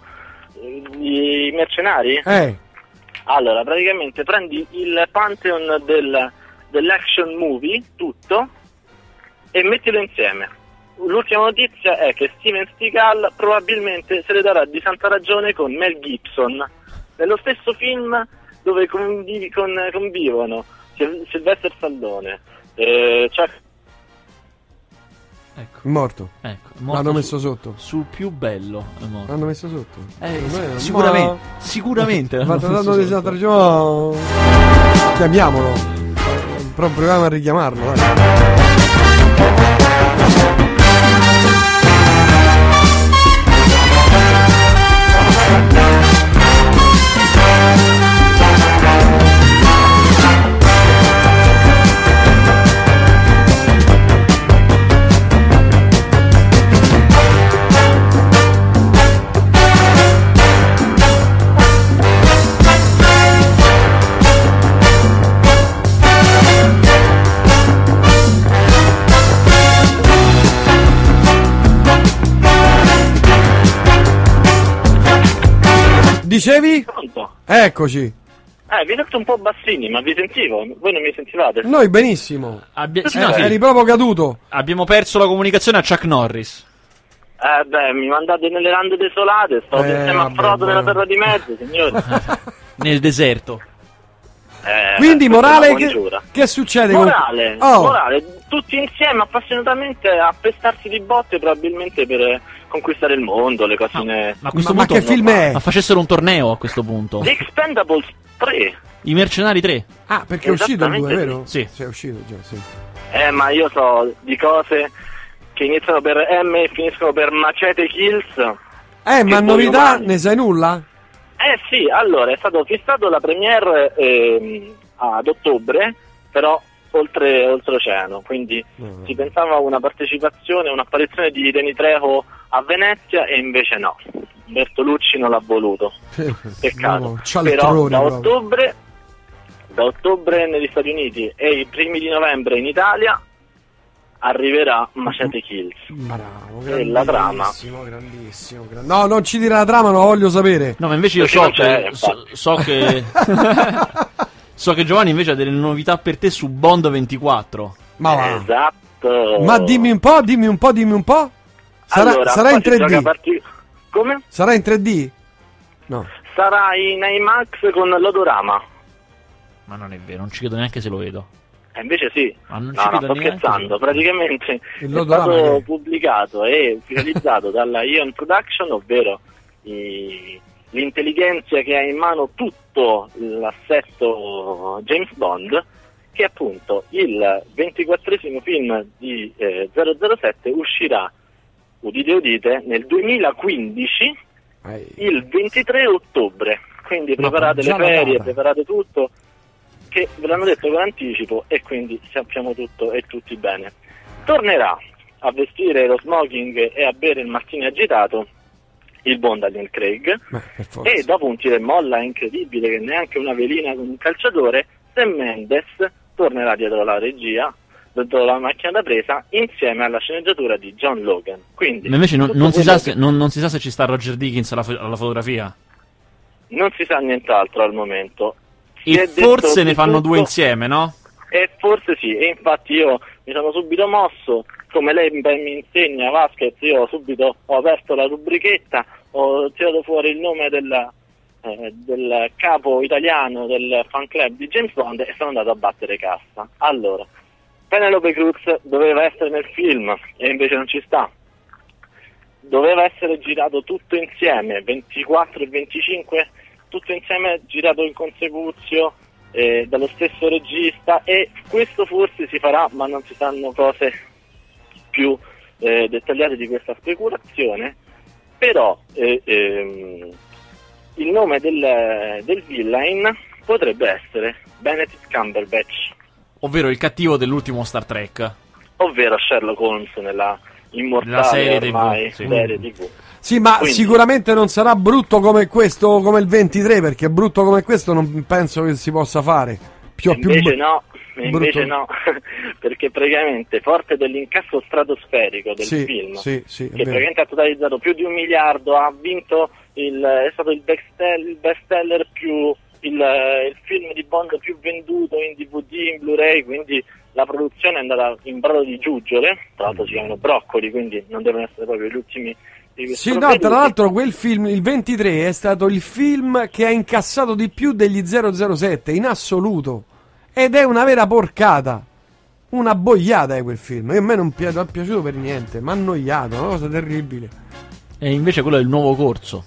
Speaker 3: eh, i mercenari?
Speaker 1: Eh,
Speaker 3: Allora, praticamente prendi il pantheon del- dell'action movie, tutto, e mettilo insieme. L'ultima notizia è che Steven Seagal probabilmente se ne darà di santa ragione con Mel Gibson, nello stesso film dove convivi- con- convivono Sil- Sylvester Stallone, eh, Chuck
Speaker 2: Ecco,
Speaker 1: morto.
Speaker 2: ecco. morto
Speaker 1: L'hanno
Speaker 2: su-
Speaker 1: messo sotto.
Speaker 2: Sul più bello è morto.
Speaker 1: L'hanno messo sotto.
Speaker 2: Eh, sic- sicuramente,
Speaker 1: ma-
Speaker 2: sicuramente.
Speaker 1: Ma
Speaker 2: messo
Speaker 1: di
Speaker 2: sotto.
Speaker 1: santa ragione, chiamiamolo. Però proviamo a richiamarlo. dai. Dicevi?
Speaker 3: Pronto?
Speaker 1: Eccoci.
Speaker 3: Eh, vi sento un po' bassini, ma vi sentivo? Voi non mi sentivate?
Speaker 1: Noi benissimo.
Speaker 2: Abbia- sì,
Speaker 1: Eh,
Speaker 2: no, sì.
Speaker 1: Eri proprio caduto.
Speaker 2: Abbiamo perso la comunicazione a Chuck Norris.
Speaker 3: Eh beh, mi mandate nelle lande desolate, sto
Speaker 1: Eh,
Speaker 3: insieme a Frodo nella terra di mezzo, signori. *laughs*
Speaker 2: Nel deserto.
Speaker 3: Eh,
Speaker 1: Quindi, morale, che, che succede? con-
Speaker 3: Morale,
Speaker 1: Oh,
Speaker 3: morale, tutti insieme appassionatamente a pestarsi di botte probabilmente per eh, conquistare il mondo, le cosine...
Speaker 2: Ma a questo
Speaker 1: ma, ma
Speaker 2: punto
Speaker 1: che film è?
Speaker 2: Ma facessero un torneo a questo punto.
Speaker 3: The Expendables 3.
Speaker 2: I mercenari 3.
Speaker 1: Ah, perché è uscito il 2,
Speaker 3: Esattamente
Speaker 1: vero?
Speaker 2: sì.
Speaker 1: Sì, è uscito già, sì.
Speaker 3: Eh, ma io so di cose che iniziano per M e finiscono per Macete Kills.
Speaker 1: Eh, ma novità,
Speaker 3: domani-
Speaker 1: ne sai nulla?
Speaker 3: Eh sì, allora è stato fissato la premiere ehm, ad ottobre, però oltre oltreoceano, quindi
Speaker 1: No.
Speaker 3: si pensava a una partecipazione, un'apparizione di Reni Trejo a Venezia e invece no. Bertolucci non l'ha voluto. *laughs* Peccato.
Speaker 1: No,
Speaker 3: Però da ottobre, da ottobre negli Stati Uniti e i primi di novembre in Italia arriverà Machete Kills.
Speaker 1: Bravo,
Speaker 3: E la trama.
Speaker 1: grandissimo, grandissimo, gran- No, non ci dirà la trama, non la voglio sapere.
Speaker 2: No, ma invece io
Speaker 3: Perché
Speaker 2: so che, so che *laughs* *laughs* so che Giovanni invece ha delle novità per te su Bond 24.
Speaker 1: Ma va.
Speaker 3: Esatto.
Speaker 1: Ma dimmi un po', dimmi un po', dimmi un po'. Sarà,
Speaker 3: Allora,
Speaker 1: sarà in
Speaker 3: qua si gioca
Speaker 1: 3D?
Speaker 3: parti- Come?
Speaker 1: Sarà in 3D? No.
Speaker 3: Sarà in IMAX con l'odorama.
Speaker 2: Ma non è vero, non ci credo neanche se lo vedo.
Speaker 3: E invece sì.
Speaker 2: Ma non ci
Speaker 3: no, no,
Speaker 2: credo
Speaker 3: sto
Speaker 2: neanche.
Speaker 3: scherzando. Praticamente è
Speaker 1: Il l'odorama
Speaker 3: stato
Speaker 1: che-
Speaker 3: pubblicato e ufficializzato dalla Ion Production, ovvero i- l'intelligenza che ha in mano tutto l'assetto James Bond, che appunto il 24 film di eh, 007 uscirà, udite udite, nel 2015
Speaker 1: Eh,
Speaker 3: il 23 ottobre. Quindi preparate le ferie, preparate tutto, che ve l'hanno detto con anticipo e quindi sappiamo tutto e tutti bene. Tornerà a vestire lo smoking e a bere il martini agitato il buon Daniel Craig
Speaker 1: forza.
Speaker 3: e dopo un tiro e molla incredibile che neanche una velina con un calciatore, Sam Mendes tornerà dietro la regia, dietro la macchina da presa, insieme alla sceneggiatura di John Logan. Quindi,
Speaker 2: Ma invece non, non si
Speaker 3: che-
Speaker 2: se, non, non si sa se ci sta Roger Dickens alla, alla fotografia.
Speaker 3: Non si sa nient'altro al momento. Si
Speaker 2: E forse ne fanno
Speaker 3: tutto,
Speaker 2: due insieme, no?
Speaker 3: E forse sì, e infatti io mi sono subito mosso, come lei mi insegna Vasquez, io subito ho aperto la rubrichetta, ho tirato fuori il nome del, eh, del capo italiano del fan club di James Bond e sono andato a battere cassa. Allora, Penelope Cruz doveva essere nel film e invece non ci sta. Doveva essere girato tutto insieme, 24 e 25, tutto insieme girato in consecuzio eh, dallo stesso regista e questo forse si farà, ma non si sanno cose più eh, dettagliate di questa speculazione. Però eh, ehm, il nome del, del villain potrebbe essere Benedict Cumberbatch,
Speaker 2: Ovvero il cattivo dell'ultimo Star Trek.
Speaker 3: ovvero Sherlock Holmes nella immortale
Speaker 2: serie TV,
Speaker 3: ormai
Speaker 2: sì.
Speaker 3: serie TV.
Speaker 1: Sì, ma
Speaker 3: Quindi-
Speaker 1: sicuramente non sarà brutto come questo, come il 23, perché brutto come questo non penso che si possa fare. Più, più
Speaker 3: invece
Speaker 1: bu-
Speaker 3: no, invece no, *laughs* perché praticamente forte dell'incasso stratosferico del
Speaker 1: Sì,
Speaker 3: film,
Speaker 1: sì, sì,
Speaker 3: che praticamente ha totalizzato più di un miliardo, ha vinto il, è stato il bestseller, più il, il film di Bond più venduto in DVD, in Blu-ray, quindi la produzione è andata in brodo di giuggiole, tra l'altro si chiamano broccoli, quindi non devono essere proprio gli ultimi
Speaker 1: Sì, no, tra l'altro quel film, il 23, è stato il film che ha incassato di più degli 007 in assoluto. Ed è una vera porcata. Una boiata è quel film. E a me non pi- è piaciuto per niente. Mi ha annoiato, una cosa terribile.
Speaker 2: E invece quello è il nuovo corso.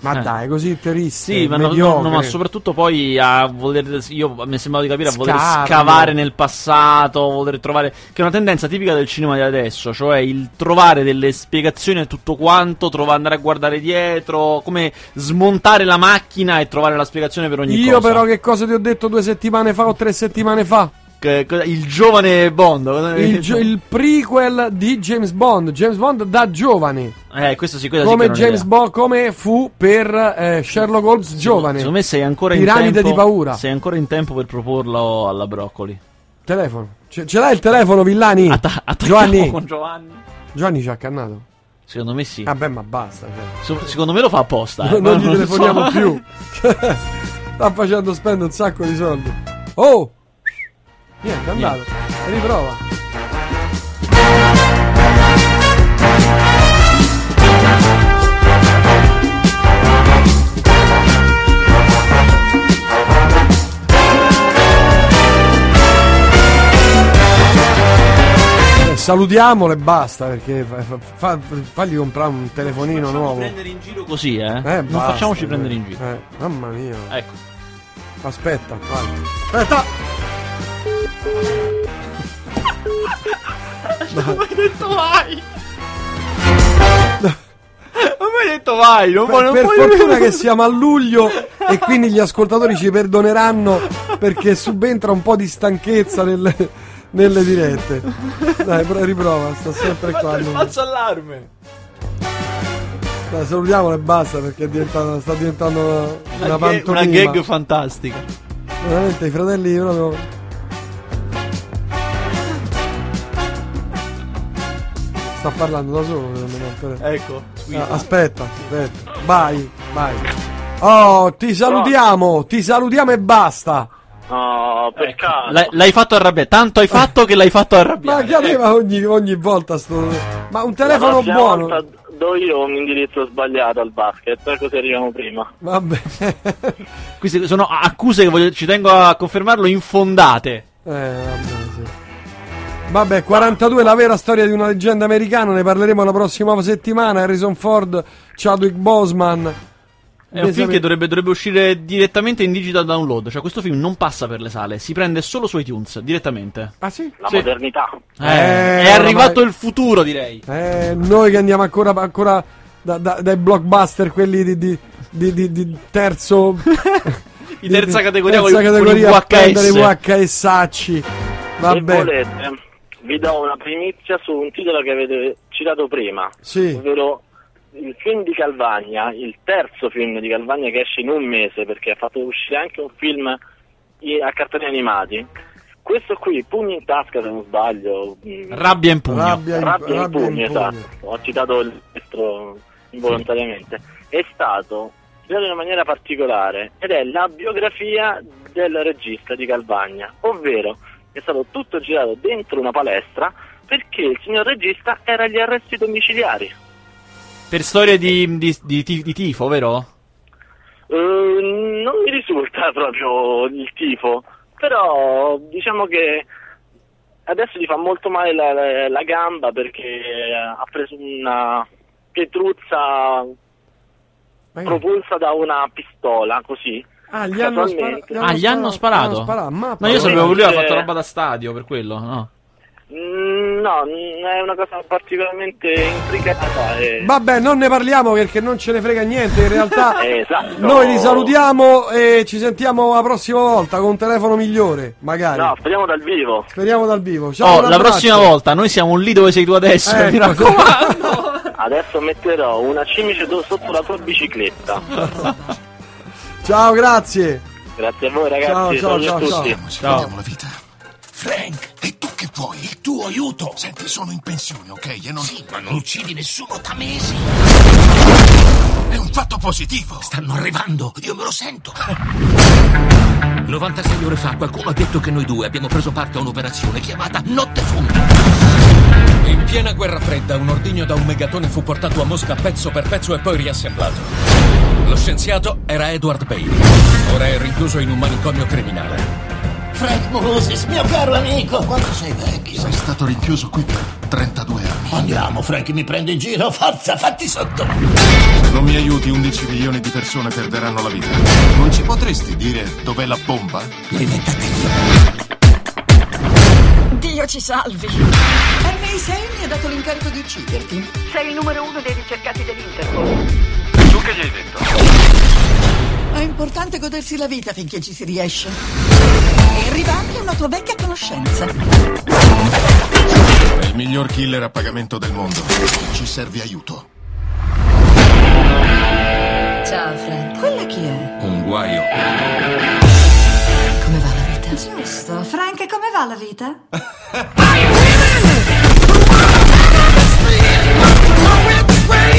Speaker 1: Ma
Speaker 2: Eh.
Speaker 1: dai, così triste.
Speaker 2: Sì, ma, no- no, ma soprattutto poi a voler. Io mi è sembrato di capire a voler
Speaker 1: Scarno.
Speaker 2: scavare nel passato, voler trovare. Che è una tendenza tipica del cinema di adesso, cioè il trovare delle spiegazioni a tutto quanto, trovare, andare a guardare dietro, come smontare la macchina e trovare la spiegazione per ogni
Speaker 1: Io
Speaker 2: cosa.
Speaker 1: però che cosa ti ho detto due settimane fa o tre settimane fa?
Speaker 2: Il giovane Bond.
Speaker 1: Il, gio- il prequel di James Bond. James Bond da giovane.
Speaker 2: Eh, questo sì,
Speaker 1: Come
Speaker 2: non
Speaker 1: James. Bond, come fu per eh, Sherlock Holmes giovane.
Speaker 2: Secondo me sei ancora
Speaker 1: Piramide
Speaker 2: in tempo.
Speaker 1: di paura.
Speaker 2: Sei ancora in tempo per proporlo alla Broccoli.
Speaker 1: Telefono. Ce, ce l'hai il telefono, Villani?
Speaker 2: Atta-
Speaker 1: Giovanni.
Speaker 2: con Giovanni.
Speaker 1: Giovanni ci ha accannato.
Speaker 2: Secondo me sì.
Speaker 1: Vabbè, ma basta. cioè.
Speaker 2: So- secondo me lo fa apposta. eh,
Speaker 1: non
Speaker 2: ma
Speaker 1: gli telefoniamo
Speaker 2: so.
Speaker 1: più. *laughs* Sta facendo spendere un sacco di soldi. Oh! Niente, è andato. Riprova. Eh, Salutiamolo e basta perché fa- fa- fa- fagli comprare un telefonino nuovo.
Speaker 2: prendere in giro così, eh.
Speaker 1: Eh,
Speaker 2: non
Speaker 1: basta,
Speaker 2: facciamoci
Speaker 1: eh.
Speaker 2: prendere in giro.
Speaker 1: Eh, mamma mia.
Speaker 2: Ecco.
Speaker 1: Aspetta, vai. Aspetta. *laughs*
Speaker 2: Non mi hai detto vai. Non mi hai detto vai. Non
Speaker 1: Per,
Speaker 2: non
Speaker 1: per fortuna che siamo a luglio e *laughs* quindi gli ascoltatori ci perdoneranno perché subentra un po' di stanchezza nelle, nelle dirette. Dai, pro- riprova, sta sempre qua.
Speaker 2: Faccio allarme.
Speaker 1: Dai, salutiamolo e basta perché è diventata- sta diventando una,
Speaker 2: Una,
Speaker 1: una
Speaker 2: gag, una gag fantastica.
Speaker 1: Veramente i fratelli proprio. Sta parlando da solo, secondo me. per-
Speaker 2: Ecco.
Speaker 1: Ah, aspetta, aspetta. Vai, vai. Oh, ti salutiamo, ti salutiamo e basta.
Speaker 3: No, peccato.
Speaker 2: L'hai, l'hai fatto arrabbiare. Tanto hai fatto che l'hai fatto
Speaker 1: Ma
Speaker 2: arrabbiare.
Speaker 1: che aveva ogni, ogni volta sto. Ma un telefono buono.
Speaker 3: volta do io un indirizzo sbagliato al basket, così arriviamo prima.
Speaker 1: Vabbè.
Speaker 2: Queste sono accuse che voglio- ci tengo a confermarlo infondate.
Speaker 1: Eh, vabbè. Vabbè, 42 la vera storia di una leggenda americana, ne parleremo la prossima settimana. Harrison Ford, Chadwick Boseman.
Speaker 2: È un film che dovrebbe, dovrebbe uscire direttamente in digital download. Cioè, questo film non passa per le sale, si prende solo su iTunes direttamente.
Speaker 1: Ah sì?
Speaker 3: La
Speaker 2: Sì.
Speaker 3: modernità.
Speaker 2: Eh,
Speaker 1: Eh,
Speaker 2: è arrivato
Speaker 1: ormai-
Speaker 2: il futuro, direi.
Speaker 1: Eh, noi che andiamo ancora, ancora da- da- dai blockbuster, quelli di, di- di- di- di terzo. *laughs*
Speaker 2: Di terza categoria
Speaker 1: terza
Speaker 2: con i- con i
Speaker 1: categoria i
Speaker 2: VHS.
Speaker 1: VHS-acci.
Speaker 3: Se
Speaker 1: Vabbè,
Speaker 3: volete, vi do una primizia su un titolo che avete citato prima,
Speaker 1: sì.
Speaker 3: ovvero il film di Calvagna, il terzo film di Calvagna che esce in un mese perché ha fatto uscire anche un film a cartoni animati. Questo qui, Pugni in tasca se non sbaglio, mm,
Speaker 2: Rabbia in pugno.
Speaker 1: Rabbia in,
Speaker 3: Rabbia in
Speaker 1: rabbia in
Speaker 3: pugno,
Speaker 1: pugno.
Speaker 3: esatto. Ho citato il destro involontariamente. È stato girato in una maniera particolare ed è la biografia del regista di Calvagna, ovvero è stato tutto girato dentro una palestra perché il signor regista era agli arresti domiciliari.
Speaker 2: Per storie di, di, di, di- tifo, vero?
Speaker 3: Eh, non mi risulta *laughs* proprio il tifo, però diciamo che adesso gli fa molto male la, la- la gamba perché ha preso una pietruzza propulsa da una pistola, così.
Speaker 1: Ah, gli hanno, spara-
Speaker 2: Ah, gli hanno sparato?
Speaker 1: Ma
Speaker 2: No, io sapevo che lui aveva fatto roba da stadio per quello, no?
Speaker 3: Mm, no, mm, è una cosa particolarmente intricata. E...
Speaker 1: Vabbè, non ne parliamo perché non ce ne frega niente. In realtà, *laughs*
Speaker 3: Esatto.
Speaker 1: noi li salutiamo e ci sentiamo la prossima volta con un telefono migliore. Magari.
Speaker 3: No, speriamo dal vivo.
Speaker 1: Speriamo dal vivo. Ciao,
Speaker 2: Oh, la prossima volta noi siamo lì dove sei tu adesso,
Speaker 1: Ecco.
Speaker 2: mi raccomando.
Speaker 3: Adesso metterò una cimice sotto la tua bicicletta. *laughs*
Speaker 1: Ciao, grazie.
Speaker 3: Grazie a voi ragazzi,
Speaker 1: Ciao, ciao, ciao, ciao.
Speaker 7: Ci
Speaker 2: Ciao.
Speaker 7: la vita. Frank, e tu che vuoi? Il tuo aiuto. Senti, sono in pensione, ok? E non... Sì, ma non uccidi nessuno da mesi. È un fatto positivo. Stanno arrivando, io me lo sento. *laughs*
Speaker 6: 96 ore fa qualcuno ha detto che noi due abbiamo preso parte a un'operazione chiamata Notte Fonda.
Speaker 8: In piena guerra fredda, un ordigno da un megatone fu portato a Mosca pezzo per pezzo e poi riassemblato. Lo scienziato era Edward Bailey. Ora è rinchiuso in un manicomio criminale.
Speaker 7: Frank Moses, mio caro amico. Quanto sei vecchio? Sei stato rinchiuso qui per 32 anni.
Speaker 9: Andiamo, Frank, mi prendo in giro. Forza, fatti sotto.
Speaker 7: Se non mi aiuti, 11 milioni di persone perderanno la vita. Non ci potresti dire dov'è la bomba?
Speaker 9: L'ho inventata io.
Speaker 10: Dio ci salvi.
Speaker 9: MI6 mi ha dato l'incarico di ucciderti.
Speaker 10: Sei il numero uno dei ricercati dell'Interpol.
Speaker 5: Tu che gli hai detto?
Speaker 9: È importante godersi la vita finché ci si riesce. E arriva anche una tua vecchia conoscenza.
Speaker 7: È il miglior killer a pagamento del mondo. Ci serve aiuto.
Speaker 10: Ciao, Frank.
Speaker 9: Quella chi è?
Speaker 8: Un guaio.
Speaker 10: Giusto. Frank, come va la vita?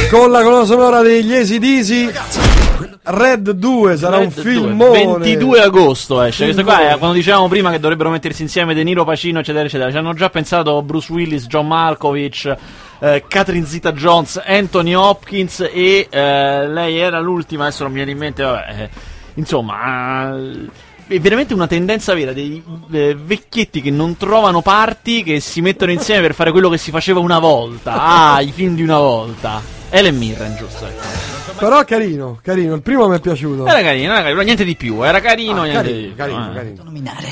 Speaker 1: Con la colonna sonora degli ACDC Red 2 sarà un
Speaker 2: Red 2,
Speaker 1: filmone
Speaker 2: 22 agosto esce. Questo qua è quando dicevamo prima che dovrebbero mettersi insieme De Niro, Pacino, eccetera, eccetera. Ci hanno già pensato Bruce Willis, John Malkovich, eh, Catherine Zeta Jones, Anthony Hopkins e eh, lei era l'ultima, adesso non mi viene in mente, vabbè. eh, insomma, eh, è veramente una tendenza vera dei eh, vecchietti che non trovano parti, che si mettono insieme per fare quello che si faceva una volta. Ah, i film di una volta. Ellen Mirren, giusto? Ecco.
Speaker 1: Però carino, carino, il primo mi è piaciuto
Speaker 2: Era carino, era carino, niente di più, era carino,
Speaker 1: Ah,
Speaker 2: niente
Speaker 1: carino,
Speaker 2: di più.
Speaker 1: carino,
Speaker 2: eh.
Speaker 1: carino.
Speaker 9: Nominare.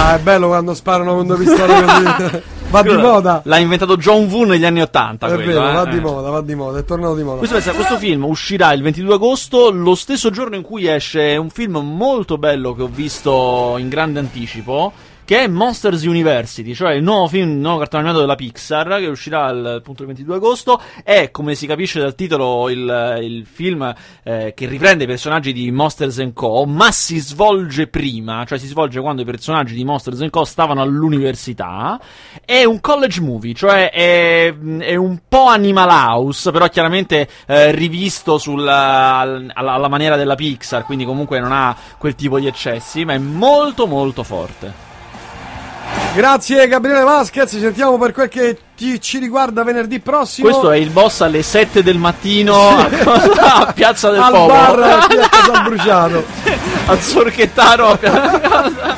Speaker 1: Ah, è bello quando sparano con due pistole così Va di moda
Speaker 2: L'ha inventato John Woo negli anni 80.
Speaker 1: È
Speaker 2: quello,
Speaker 1: vero,
Speaker 2: eh.
Speaker 1: va di moda, va di moda, è tornato di moda
Speaker 2: Questo, pensa, questo film uscirà il 22 agosto, lo stesso giorno in cui esce un film molto bello che ho visto in grande anticipo, che è Monsters University, cioè il nuovo film, il nuovo cartone animato della Pixar, che uscirà il, appunto il 22 agosto. È, come si capisce dal titolo, il, il film eh, che riprende i personaggi di Monsters Co., ma si svolge prima, cioè si svolge quando i personaggi di Monsters Co. stavano all'università. È un college movie, cioè è, è un po' Animal House, però chiaramente eh, rivisto sulla, alla, alla maniera della Pixar, quindi comunque non ha quel tipo di eccessi, ma è molto molto forte.
Speaker 1: Grazie Gabriele Vasquez, ci sentiamo per quel che ti- ci riguarda venerdì prossimo.
Speaker 2: Questo è il boss alle 7 del mattino a, a Piazza del
Speaker 1: al
Speaker 2: Popolo.
Speaker 1: bar di Piazza San Bruciato *laughs*
Speaker 2: Al Sorchettaro. a Piazza-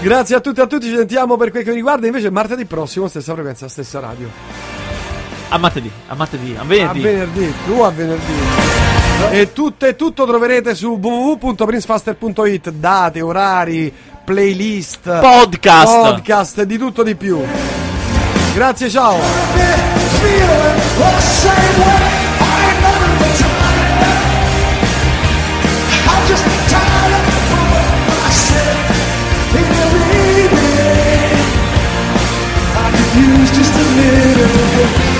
Speaker 1: Grazie a tutti e a tutti, ci sentiamo per quel che riguarda. Invece martedì prossimo, stessa frequenza, stessa radio.
Speaker 2: A martedì, a martedì, a
Speaker 1: A
Speaker 2: venerdì.
Speaker 1: venerdì, tu a venerdì. E tutto, e tutto troverete su www.princefaster.it date, orari, playlist
Speaker 2: Podcast.
Speaker 1: podcast di tutto di più. Grazie ciao.
Speaker 11: Just a little bit